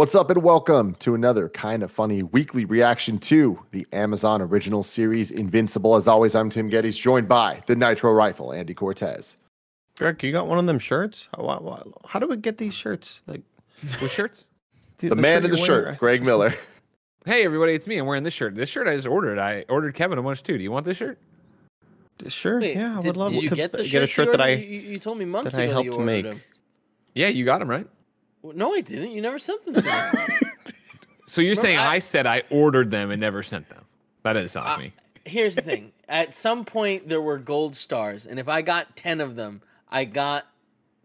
What's up, and welcome to another kind of funny weekly reaction to the Amazon original series Invincible. As always, I'm Tim Gettys, joined by the Nitro Rifle, Andy Cortez. Greg, you got one of them shirts? How, how do we get these shirts? Like, with shirts? The, the man in the shirt, wearing? Greg Miller. Hey everybody, it's me. I'm wearing this shirt. This shirt I just ordered. I ordered Kevin a bunch too. Do you want this shirt? Sure. Wait, yeah, I would love to get, get, a shirt that I you, you, told me months that ago I helped you make. Them. Yeah, you got him right. Well, no, I didn't. You never sent them to me. so you're Remember, saying I, I, said I ordered them and never sent them? That doesn't sound uh, me. Here's the thing. At some point, there were gold stars, and if I got ten of them, I got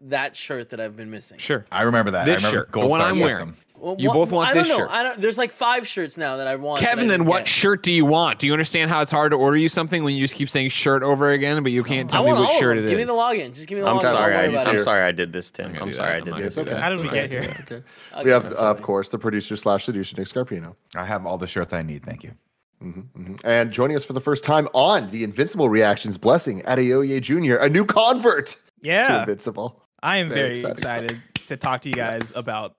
that shirt that I've been missing. Sure, I remember that. This I remember shirt, gold the one I'm wearing. Well, you what, both want I this don't know. shirt. I don't. There's like five shirts now that I want. Kevin, then what get. shirt do you want? Do you understand how it's hard to order you something when you just keep saying shirt over again, but you can't tell me which shirt it is? Give me the login. Just give me the I'm login. Sorry, I, I'm sorry, I did this, Tim. I'm sorry, I did this. Okay. How did we get here? Okay. We have, uh, of course, the producer slash seducer Nick Scarpino. I have all the shirts I need. Thank you. Mm-hmm, mm-hmm. And joining us for the first time on the Invincible Reactions, Blessing Adeoye Jr., a new convert. Yeah, to Invincible. I am very, very excited to talk to you guys yes. about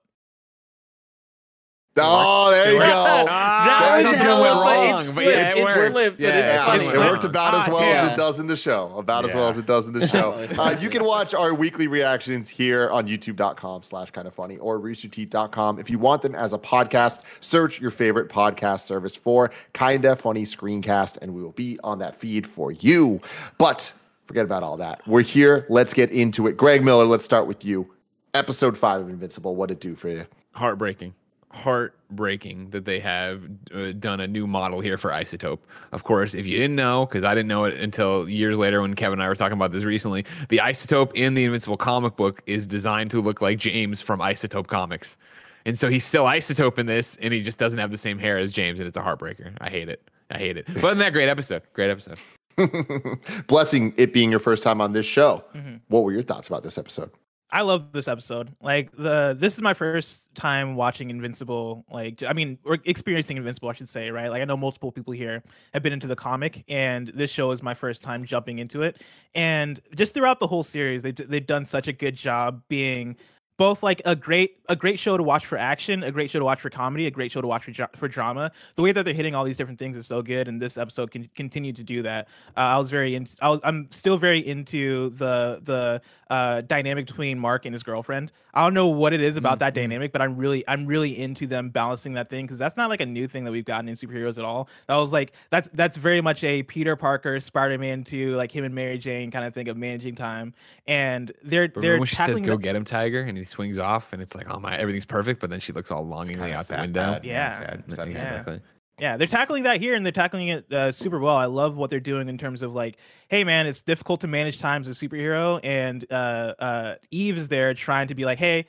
Oh, there you go. that was hell wrong. It's flipped. Yeah, it it's flipped. Yeah, it's funny. It worked about as well as it does in the show. About as well as it does in the show. uh, you can watch our weekly reactions here on youtube.com slash kind of funny or roosterteeth.com. If you want them as a podcast, search your favorite podcast service for kinda funny screencast, and we will be on that feed for you. But forget about all that. We're here. Let's get into it. Greg Miller, let's start with you. Episode five of Invincible. What did it do for you? Heartbreaking heartbreaking that they have uh, done a new model here for Isotope. Of course, if you didn't know, because I didn't know it until years later when Kevin and I were talking about this recently, the Isotope in the Invincible comic book is designed to look like James from Isotope Comics. And so he's still Isotope in this, and he just doesn't have the same hair as James, and it's a heartbreaker. I hate it. I hate it. But isn't that great episode? Great episode. Blessing it being your first time on this show. Mm-hmm. What were your thoughts about this episode? I love this episode. Like the this is my first time watching Invincible. Like I mean, or experiencing Invincible, I should say, right? Like I know multiple people here have been into the comic, and this show is my first time jumping into it. And just throughout the whole series, they they've done such a good job being both like a great a great show to watch for action, a great show to watch for comedy, a great show to watch for, for drama. The way that they're hitting all these different things is so good, and this episode can continue to do that. Uh, I was very in, I was, I'm still very into the the uh, dynamic between Mark and his girlfriend. I don't know what it is about mm-hmm. that dynamic, but I'm really I'm really into them balancing that thing because that's not like a new thing that we've gotten in superheroes at all. That was like that's that's very much a Peter Parker Spider-Man to like him and Mary Jane kind of thing of managing time, and they're but they're when she says go get him Tiger and he swings off and it's like oh my everything's perfect, but then she looks all longingly out the window. Bad. Yeah, sad. Sad. yeah. Yeah, they're tackling that here and they're tackling it uh, super well. I love what they're doing in terms of like, hey man, it's difficult to manage time as a superhero, and uh, uh, Eve is there trying to be like, hey,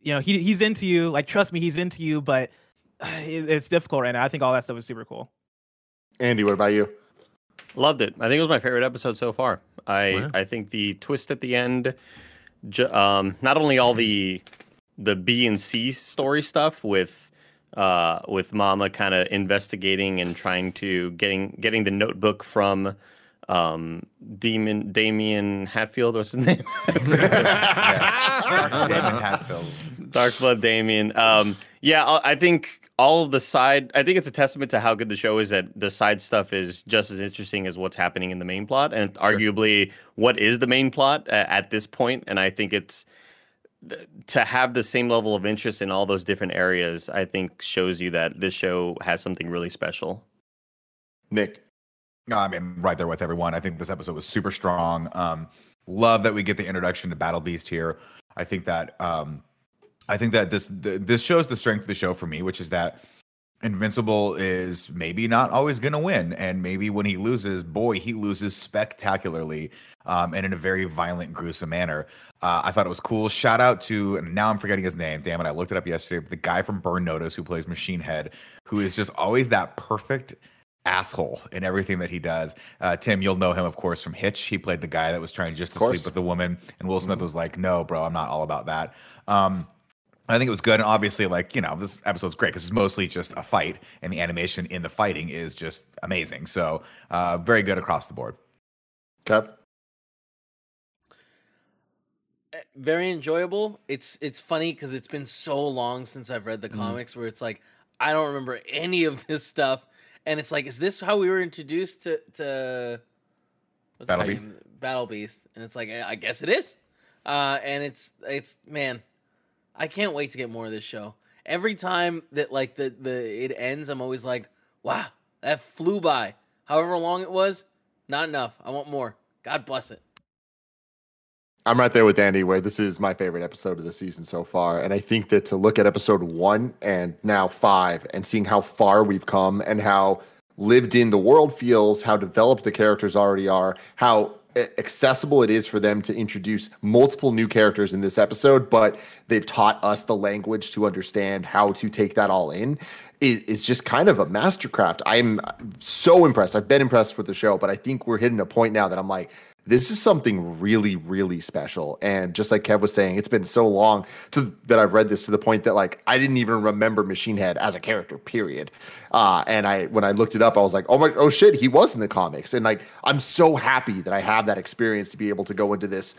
you know, he he's into you, like trust me, he's into you, but it, it's difficult right now. I think all that stuff is super cool. Andy, what about you? Loved it. I think it was my favorite episode so far. I wow. I think the twist at the end, um, not only all the the B and C story stuff with uh, with Mama kind of investigating and trying to getting getting the notebook from um, Demon Damien Hatfield. What's his name? yes. Damien Hatfield. Dark Blood Damien. Um, yeah, I think all of the side. I think it's a testament to how good the show is that the side stuff is just as interesting as what's happening in the main plot, and sure. arguably what is the main plot uh, at this point. And I think it's to have the same level of interest in all those different areas, I think shows you that this show has something really special. Nick. No, I mean, right there with everyone. I think this episode was super strong. Um, love that we get the introduction to Battle Beast here. I think that um, I think that this the, this shows the strength of the show for me, which is that Invincible is maybe not always going to win. And maybe when he loses, boy, he loses spectacularly um, and in a very violent, gruesome manner. Uh, I thought it was cool. Shout out to, and now I'm forgetting his name. Damn it. I looked it up yesterday. The guy from Burn Notice who plays Machine Head, who is just always that perfect asshole in everything that he does. Uh, Tim, you'll know him, of course, from Hitch. He played the guy that was trying just to sleep with the woman. And Will Smith mm-hmm. was like, no, bro, I'm not all about that. Um, I think it was good, and obviously, like you know, this episode's great because it's mostly just a fight, and the animation in the fighting is just amazing. So, uh, very good across the board. Kev, very enjoyable. It's it's funny because it's been so long since I've read the Mm-hmm. comics where it's like I don't remember any of this stuff, and it's like, is this how we were introduced to to what's Battle Beast? Battle Beast? And it's like, I guess it is. Uh, and it's it's man, I can't wait to get more of this show. Every time that like the the it ends, I'm always like, wow, that flew by. However long it was, not enough. I want more. God bless it. I'm right there with Andy, where this is my favorite episode of the season so far. And I think that to look at episode one and now five and seeing how far we've come and how lived in the world feels, how developed the characters already are, how accessible it is for them to introduce multiple new characters in this episode, but they've taught us the language to understand how to take that all in. It, it's just kind of a mastercraft. I'm so impressed. I've been impressed with the show, but I think we're hitting a point now that I'm like, this is something really, really special. And just like Kev was saying, it's been so long to that I've read this to the point that like I didn't even remember Machine Head as a character, period. Uh, and I when I looked it up, I was like, oh my oh shit, he was in the comics. And like I'm so happy that I have that experience to be able to go into this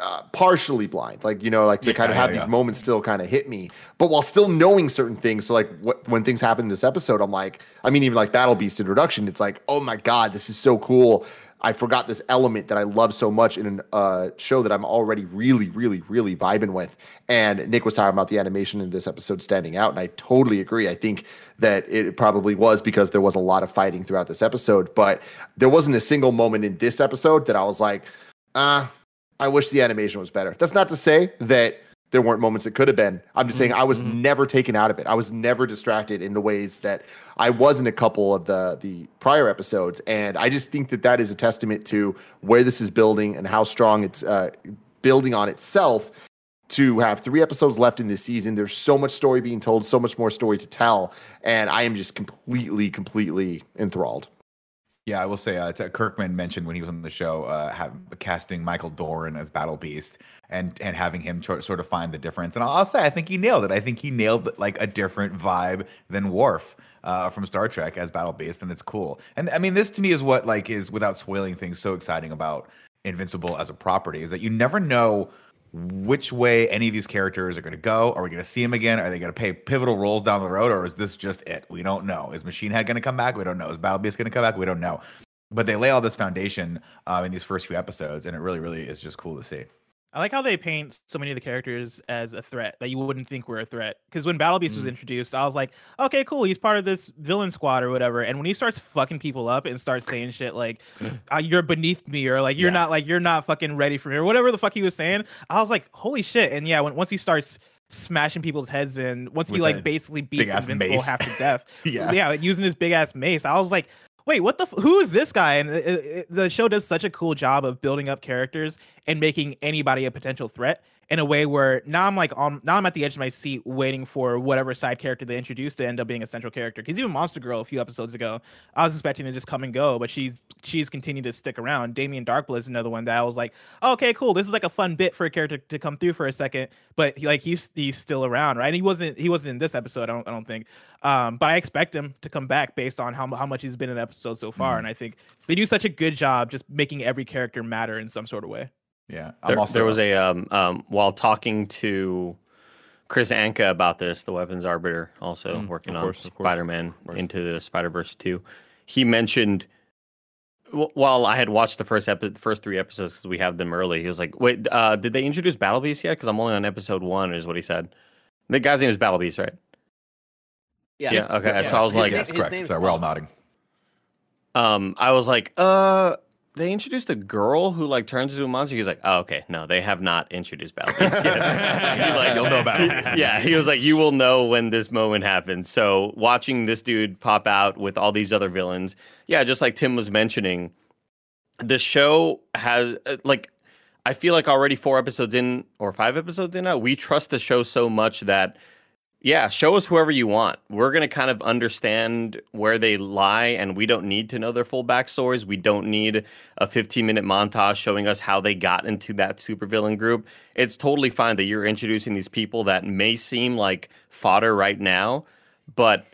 uh, partially blind, like you know, like to Yeah, kind of have yeah. these moments still kind of hit me, but while still knowing certain things. So like what, when things happen in this episode, I'm like, I mean, even like Battle Beast introduction, it's like, oh my god, this is so cool. I forgot this element that I love so much in a uh, show that I'm already really, really, really vibing with. And Nick was talking about the animation in this episode standing out, and I totally agree. I think that it probably was because there was a lot of fighting throughout this episode, but there wasn't a single moment in this episode that I was like, uh, I wish the animation was better. That's not to say that there weren't moments it could have been. I'm just saying I was never taken out of it. I was never distracted in the ways that I was in a couple of the the prior episodes, and I just think that that is a testament to where this is building and how strong it's uh, building on itself. To have three episodes left in this season, there's so much story being told, so much more story to tell, and I am just completely, completely enthralled. Yeah, I will say uh, Kirkman mentioned when he was on the show, uh, have, casting Michael Dorn as Battle Beast and and having him tr- sort of find the difference. And I'll, I'll say, I think he nailed it. I think he nailed like a different vibe than Worf uh, from Star Trek as Battle Beast, and it's cool. And I mean, this to me is what like is without spoiling things so exciting about Invincible as a property is that you never know which way any of these characters are going to go. Are we going to see them again? Are they going to play pivotal roles down the road, or is this just it? We don't know. Is Machine Head going to come back? We don't know. Is Battle Beast going to come back? We don't know. But they lay all this foundation um, in these first few episodes, and it really, really is just cool to see. I like how they paint so many of the characters as a threat that you wouldn't think were a threat. Because when Battle Beast was Mm. introduced, I was like, okay, cool, he's part of this villain squad or whatever. And when he starts fucking people up and starts saying shit like, uh, "You're beneath me," or like, "You're Yeah. not like you're not fucking ready for me," or whatever the fuck he was saying, I was like, holy shit. And yeah, when once he starts smashing people's heads in, once he like basically beats Invincible mace. half to death, Yeah. yeah, using his big ass mace, I was like. Wait, what the? F- who is this guy? And it, it, the show does such a cool job of building up characters and making anybody a potential threat in a way where now I'm like on now I'm at the edge of my seat waiting for whatever side character they introduce to end up being a central character. Because even Monster Girl a few episodes ago, I was expecting to just come and go, but she's she's continued to stick around. Damien Darkblood is another one that I was like, okay, cool. This is like a fun bit for a character to come through for a second, but he, like he's he's still around, right? And he wasn't he wasn't in this episode, I don't I don't think. Um, but I expect him to come back based on how how much he's been in episodes so far, and I think they do such a good job just making every character matter in some sort of way. Yeah, I'm There, also there was a um, um, while talking to Kris Anka about this, the weapons arbiter, also Mm, working of on course, of course, Spider-Man into the Spider Verse two. He mentioned wh- while I had watched the first epi- the first three episodes because we have them early. He was like, "Wait, uh, did they introduce Battle Beast yet? Because I'm only on episode one." Is what he said. The guy's name is Battle Beast, right? Yeah. Yeah. Okay. Yeah, So I was His like, name- yes, his correct. name's So we're all nodding. um, I was like, uh, they introduced a girl who like turns into a monster. He's like, oh, okay, no, they have not introduced Battle Beast yet. He, like, You'll know Battle Beast. Yeah, he was like, you will know when this moment happens. So watching this dude pop out with all these other villains, yeah, just like Tim was mentioning, the show has uh, like. I feel like already four episodes in or five episodes in now, we trust the show so much that yeah, show us whoever you want. We're gonna kind of understand where they lie, and we don't need to know their full backstories. We don't need a 15 minute montage showing us how they got into that supervillain group. It's totally fine that you're introducing these people that may seem like fodder right now, but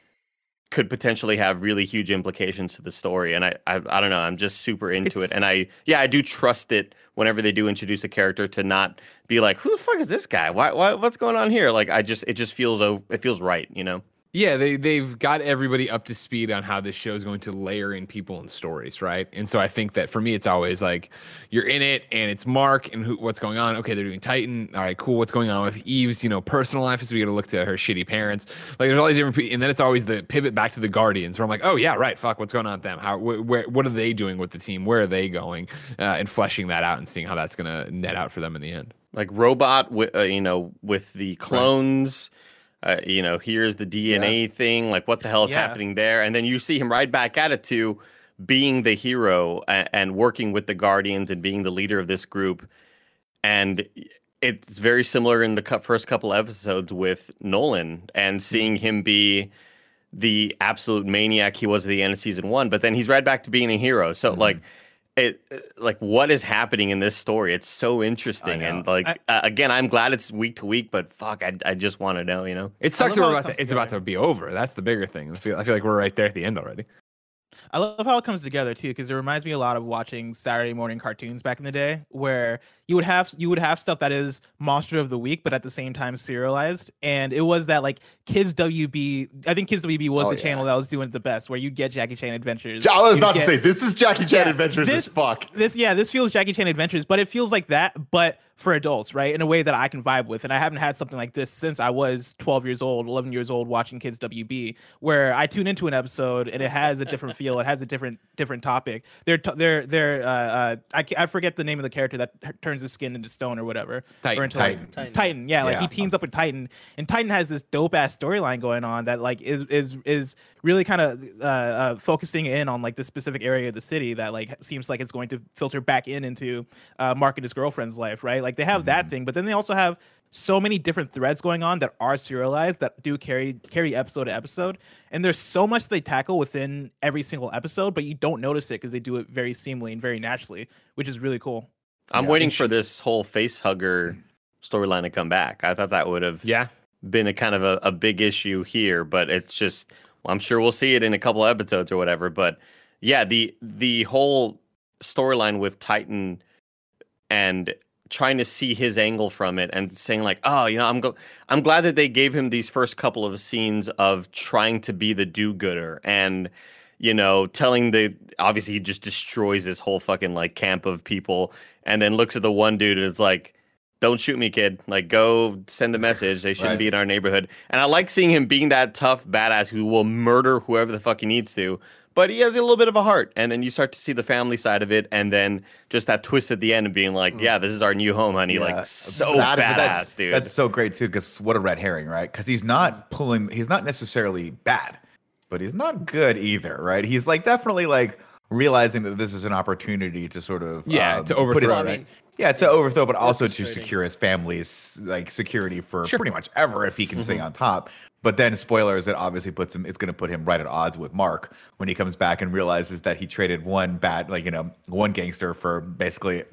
could potentially have really huge implications to the story. And I, I, I don't know. I'm just super into It's- it, and I, yeah, I do trust it whenever they do introduce a character to not be like, who the fuck is this guy? Why, why, what's going on here? Like, I just, it just feels, o- it feels right, you know. Yeah, they they've got everybody up to speed on how this show is going to layer in people and stories, right? And so I think that for me, it's always like you're in it and it's Mark and who, what's going on. Okay, they're doing Titan. All right, cool. What's going on with Eve's, you know, personal life? So we got to look to her shitty parents. Like there's all these different, and then it's always the pivot back to the Guardians, where I'm like, oh yeah, right. Fuck, what's going on with them? How, wh- where, what are they doing with the team? Where are they going? Uh, and fleshing that out and seeing how that's gonna net out for them in the end. like robot with uh, you know with the clones uh, you know here's the dna thing like what the hell is Yeah. happening there? And then you see him right back at it to being the hero and, and working with the guardians and being the leader of this group. And it's very similar in the first couple episodes with nolan and seeing him be the absolute maniac he was at the end of season one but then he's right back to being a hero. So like it like what is happening in this story it's so interesting and like I- uh, again i'm glad it's week to week but fuck i, I just want to know you know It sucks that we're how it about to, it's about to be over. That's the bigger thing. I feel, I feel like we're right there at the end already. I love how it comes together too, because it reminds me a lot of watching Saturday morning cartoons back in the day, where you would have you would have stuff that is monster of the week, but at the same time serialized. And it was that like Kids WB, I think Kids WB was Oh, the yeah. channel that was doing it the best, where you get Jackie Chan Adventures. I was you'd about to say this is Jackie Chan Yeah, Adventures this- as fuck. this yeah this feels jackie chan adventures but it feels like that but for adults right in a way that i can vibe with and i haven't had something like this since i was 12 years old 11 years old watching kids wb where i tune into an episode and it has a different feel it has a different different topic they're t- they're they're uh, uh I, I forget the name of the character that t- turns his skin into stone or whatever Titan. or into like- Titan. Titan. Titan, yeah, like Yeah. he teams up with Titan, and Titan has this dope ass storyline going on that like is is is really kind of uh, uh, focusing in on like this specific area of the city that like seems like it's going to filter back in into uh, Mark and his girlfriend's life, right? Like they have that thing, but then they also have so many different threads going on that are serialized that do carry carry episode to episode and there's so much they tackle within every single episode but you don't notice it because they do it very seamlessly and very naturally which is really cool i'm Yeah, waiting for she- this whole face hugger storyline to come back i thought that would have Yeah. Been a kind of a, a big issue here, but it's just I'm sure we'll see it in a couple episodes or whatever. But yeah, the the whole storyline with Titan and trying to see his angle from it and saying like, oh, you know, I'm gl- I'm glad that they gave him these first couple of scenes of trying to be the do-gooder and you know, telling the obviously he just destroys this whole fucking like camp of people and then looks at the one dude and it's like don't shoot me, kid. Like, go send the message. They shouldn't Right. be in our neighborhood. And I like seeing him being that tough badass who will murder whoever the fuck he needs to. But he has a little bit of a heart. And then you start to see the family side of it. And then just that twist at the end of being like, mm. yeah, this is our new home, honey. Yeah. Like, so That badass, that's, dude. That's so great too, because what a red herring, right? Because he's not mm. pulling. He's not necessarily bad, but he's not good either, right? He's like definitely like realizing that this is an opportunity to sort of Yeah, um, to put his- overthrow, right? yeah, to overthrow, but also to secure his family's like security for pretty much ever if he can stay on top. But then spoilers, it obviously puts him. It's going to put him right at odds with Mark when he comes back and realizes that he traded one bad, like you know, one gangster for basically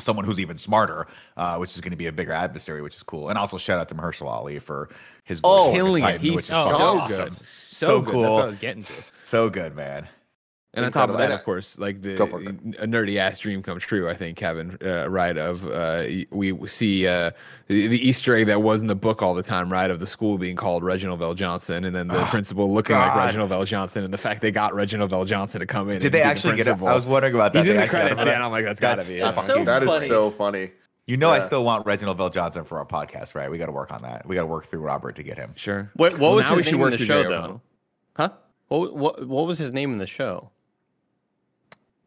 someone who's even smarter, uh, which is going to be a bigger adversary, which is cool. And also shout out to Mahershala Ali for his voice Oh, work as killing it. Titan, He's which is so, so awesome. good. So, So good. cool. That's what I was getting to. So good, man. And on top of that, of course, like the Go for it. a nerdy ass dream comes true. I think Kevin, uh, right? Of uh, we see uh, the, the Easter egg that was in the book all the time, right? Of the school being called Reginald VelJohnson, and then the principal looking like Oh, Reginald VelJohnson, and the fact they got Reginald VelJohnson to come in. Did and they be the actually get it? I was wondering about that. He's in the credits, and I'm like, that's gotta That's- be. that's That's so funny. That is so funny. You know, I still want Reginald VelJohnson for our podcast, right? We got to work on that. We got to work through Robert to get him. Sure. what what Well, was now we his name in the show, though? Huh? What, what, what was his name in the show?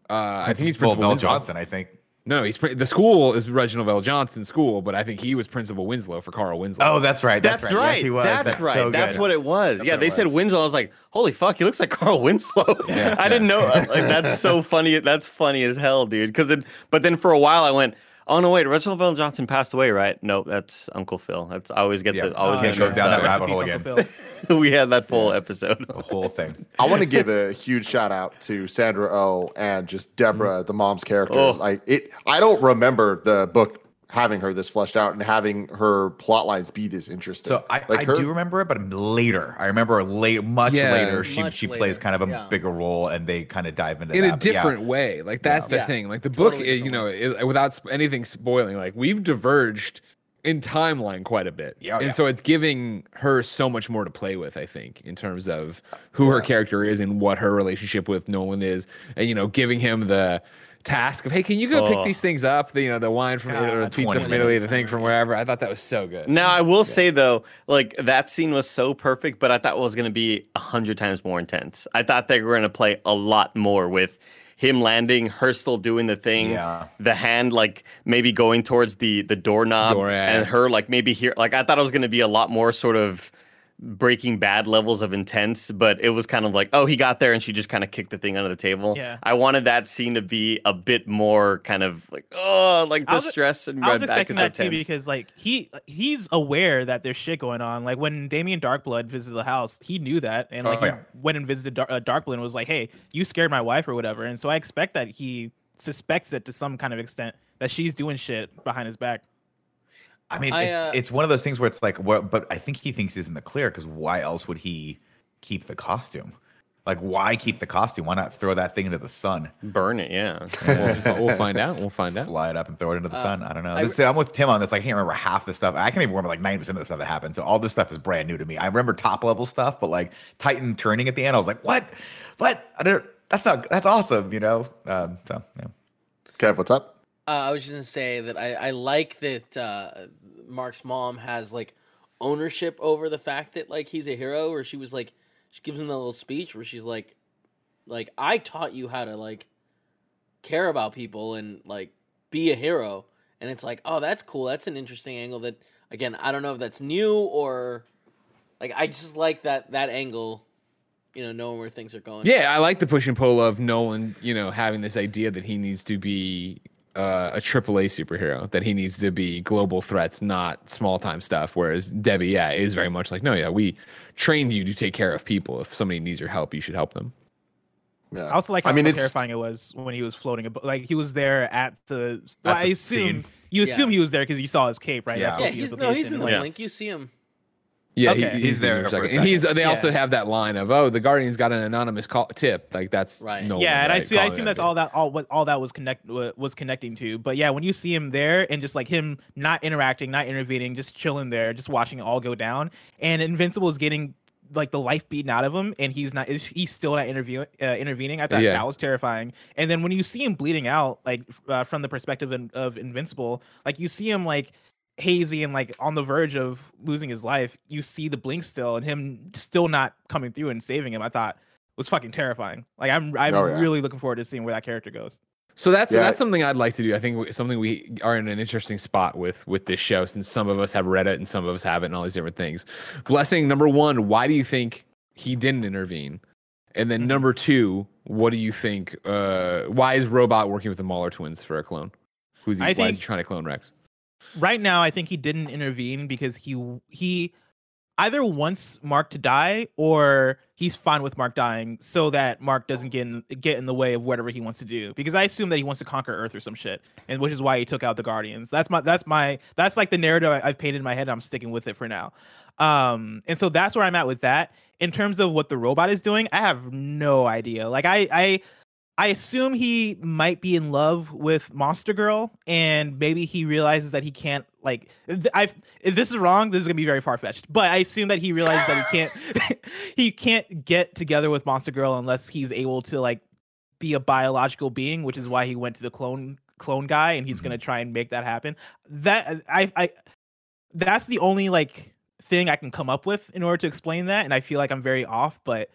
Uh, I think he's Principal Principal Vell Winslow. Johnson. I think. No, he's the school is Reginald VelJohnson school, but I think he was Principal Winslow for Carl Winslow. Oh, that's right. That's, That's, right. right. Yes, he was. That's, right. so that's what it was. yeah, they it said. Winslow. I was like, holy fuck, he looks like Carl Winslow. Yeah, I didn't know. Like, that's so funny. That's funny as hell, dude. Because then, but then for a while, I went, oh no, wait, Reginald VelJohnson passed away, right? No, that's Uncle Phil. That's I always get Yeah. the always Oh, get yeah, go down that rabbit hole again. Phil. we had that full episode. The whole thing. I want to give a huge shout out to Sandra Oh and just Deborah, mm-hmm. the mom's character. Oh. Like it, I don't remember the book having her this fleshed out and having her plot lines be this interesting. So I, like I her, do remember it, but later. I remember late, much Yeah. later. She Much she plays kind of a yeah. bigger role, and they kind of dive into in that. a but yeah. different way. Like that's the Yeah. thing. Like the Totally book, is, you know, is, without sp- anything spoiling, like we've diverged in timeline quite a bit. Yeah, oh and yeah. so it's giving her so much more to play with. I think in terms of who her character is and what her relationship with Nolan is, and you know, giving him the task of hey, can you go pick Oh. these things up? The you know the wine from Italy, the pizza from Italy, the thing from wherever. I thought that was so good. Now I will say though, like that scene was so perfect, but I thought it was gonna be a hundred times more intense. I thought they were gonna play a lot more with him landing, her still doing the thing, Yeah. the hand like maybe going towards the the doorknob, Door, yeah. and her like maybe here. Like I thought it was gonna be a lot more sort of breaking bad levels of intense, but it was kind of like, oh, he got there and she just kind of kicked the thing under the table. Yeah. I wanted that scene to be a bit more kind of like, oh, like I the was- stress and I was red back expecting that too tense. because like he he's aware that there's shit going on. Like when Damien Darkblood visited the house, he knew that, and like Oh, he yeah. went and visited Dark, uh, Darkblood and was like, "Hey, you scared my wife or whatever." And so I expect that he suspects it to some kind of extent that she's doing shit behind his back. I mean, I, it's, uh, it's one of those things where it's like, well, but I think he thinks he's in the clear because why else would he keep the costume? Like, why keep the costume? Why not throw that thing into the sun? Burn it, yeah. we'll, we'll find out. We'll find out. Fly it up and throw it into the Uh, sun. I don't know. I- This, I'm with Tim on this. I can't remember half the stuff. I can't even remember like 90% of the stuff that happened. So all this stuff is brand new to me. I remember top level stuff, but like Titan turning at the end, I was like, what? What? I don't, that's not, that's awesome, you know? Um, so, yeah. Kev, what's up? Uh, I was just gonna say that I, I like that uh, Mark's mom has like ownership over the fact that like he's a hero, or she was like she gives him a little speech where she's like, like I taught you how to like care about people and like be a hero, and it's like oh that's cool, that's an interesting angle that again I don't know if that's new or like I just like that that angle, you know, knowing where things are going. Yeah, I like the push and pull of Nolan, you know, having this idea that he needs to be uh, a AAA superhero, that he needs to be global threats, not small time stuff. Whereas Debbie, yeah, is very much like, no, yeah, we trained you to take care of people. If somebody needs your help, you should help them. Yeah. I also like how, I mean, how it's terrifying it was when he was floating above. Like he was there at the. At I the assume scene. you Yeah. assume he was there because you saw his cape, right? Yeah. Yeah, he's no, he's in the Like, link. You see him. Yeah, Okay. he, He's there for a And he's. They second. also have that line of, "Oh, the Guardians got an anonymous call tip." Like that's Right. Nolan, yeah, and I see. I assume that's all that all what all that was connect was connecting to. But yeah, when you see him there and just like him not interacting, not intervening, just chilling there, just watching it all go down, and Invincible is getting like the life beaten out of him, and he's not. is- He's still not interview, uh, intervening. I thought Yeah. that was terrifying. And then when you see him bleeding out, like uh, from the perspective in, of Invincible, like you see him like hazy and like on the verge of losing his life. You see the blink still, and him still not coming through and saving him. I thought was fucking terrifying. Like I'm I'm Oh, yeah. really looking forward to seeing where that character goes. So that's Yeah. that's something I'd like to do. I think something we are in an interesting spot with with this show, since some of us have read it and some of us haven't, and all these different things. Blessing number one, why do you think he didn't intervene? And then Mhm. number two, what do you think? Uh, why is Robot working with the Mauler twins for a clone? Who's he? I why is he trying to clone Rex? Right now, I think he didn't intervene because he he either wants Mark to die or he's fine with Mark dying so that Mark doesn't get in, get in the way of whatever he wants to do. Because I assume that he wants to conquer Earth or some shit, and which is why he took out the Guardians. That's my that's my that's like the narrative I, I've painted in my head. And I'm sticking with it for now. Um, and so that's where I'm at with that. In terms of what the robot is doing, I have no idea. Like I I I assume he might be in love with Monster Girl, and maybe he realizes that he can't like. I if this is wrong, this is gonna be very far fetched. But I assume that he realizes that he can't he can't get together with Monster Girl unless he's able to like be a biological being, which is why he went to the clone clone guy, and he's mm-hmm. gonna try and make that happen. That I I that's the only like thing I can come up with in order to explain that, and I feel like I'm very off. But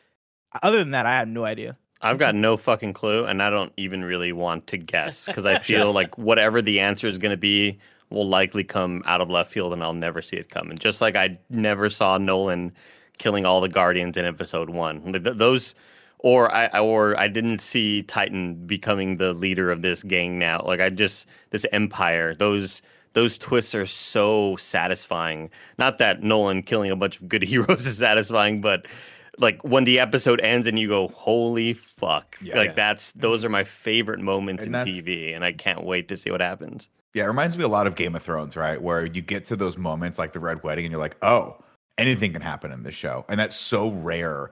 other than that, I have no idea. I've got no fucking clue, and I don't even really want to guess because I feel like whatever the answer is going to be will likely come out of left field, and I'll never see it coming. Just like I never saw Nolan killing all the Guardians in Episode One. Th- th- Those, or I, or I didn't see Titan becoming the leader of this gang now. Like I just this empire. Those those twists are so satisfying. Not that Nolan killing a bunch of good heroes is satisfying, but like when the episode ends and you go, holy fuck. Yeah. like Yeah. that's mm-hmm. those are my favorite moments And in TV, and I can't wait to see what happens. Yeah, it reminds me a lot of Game of Thrones, right? Where you get to those moments like the Red Wedding, and you're like, oh, anything can happen in this show, and that's so rare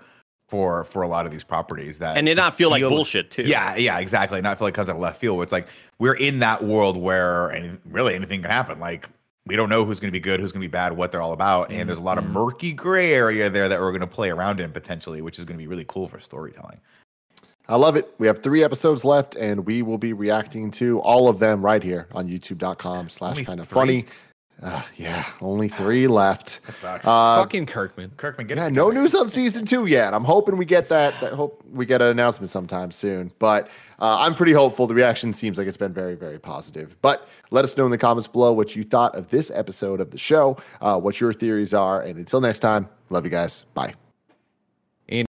for for a lot of these properties that And it to not feel like bullshit too. Yeah, yeah, exactly. Not feel like it comes out of left field. Where it's like we're in that world where any, really anything can happen. Like we don't know who's going to be good, who's going to be bad, what they're all about, and there's a lot of mm-hmm. murky gray area there that we're going to play around in potentially, which is going to be really cool for storytelling. I love it. We have three episodes left, and we will be reacting to all of them right here on youtube.com slash Only kind of funny. Uh, yeah, only three left. That sucks. Uh, Fucking Kirkman. Kirkman, get it yeah, no news on season two yet. I'm hoping we get that. that hope we get an announcement sometime soon. But uh, I'm pretty hopeful. The reaction seems like it's been very, very positive. But let us know in the comments below what you thought of this episode of the show, uh, what your theories are. And until next time, love you guys. Bye.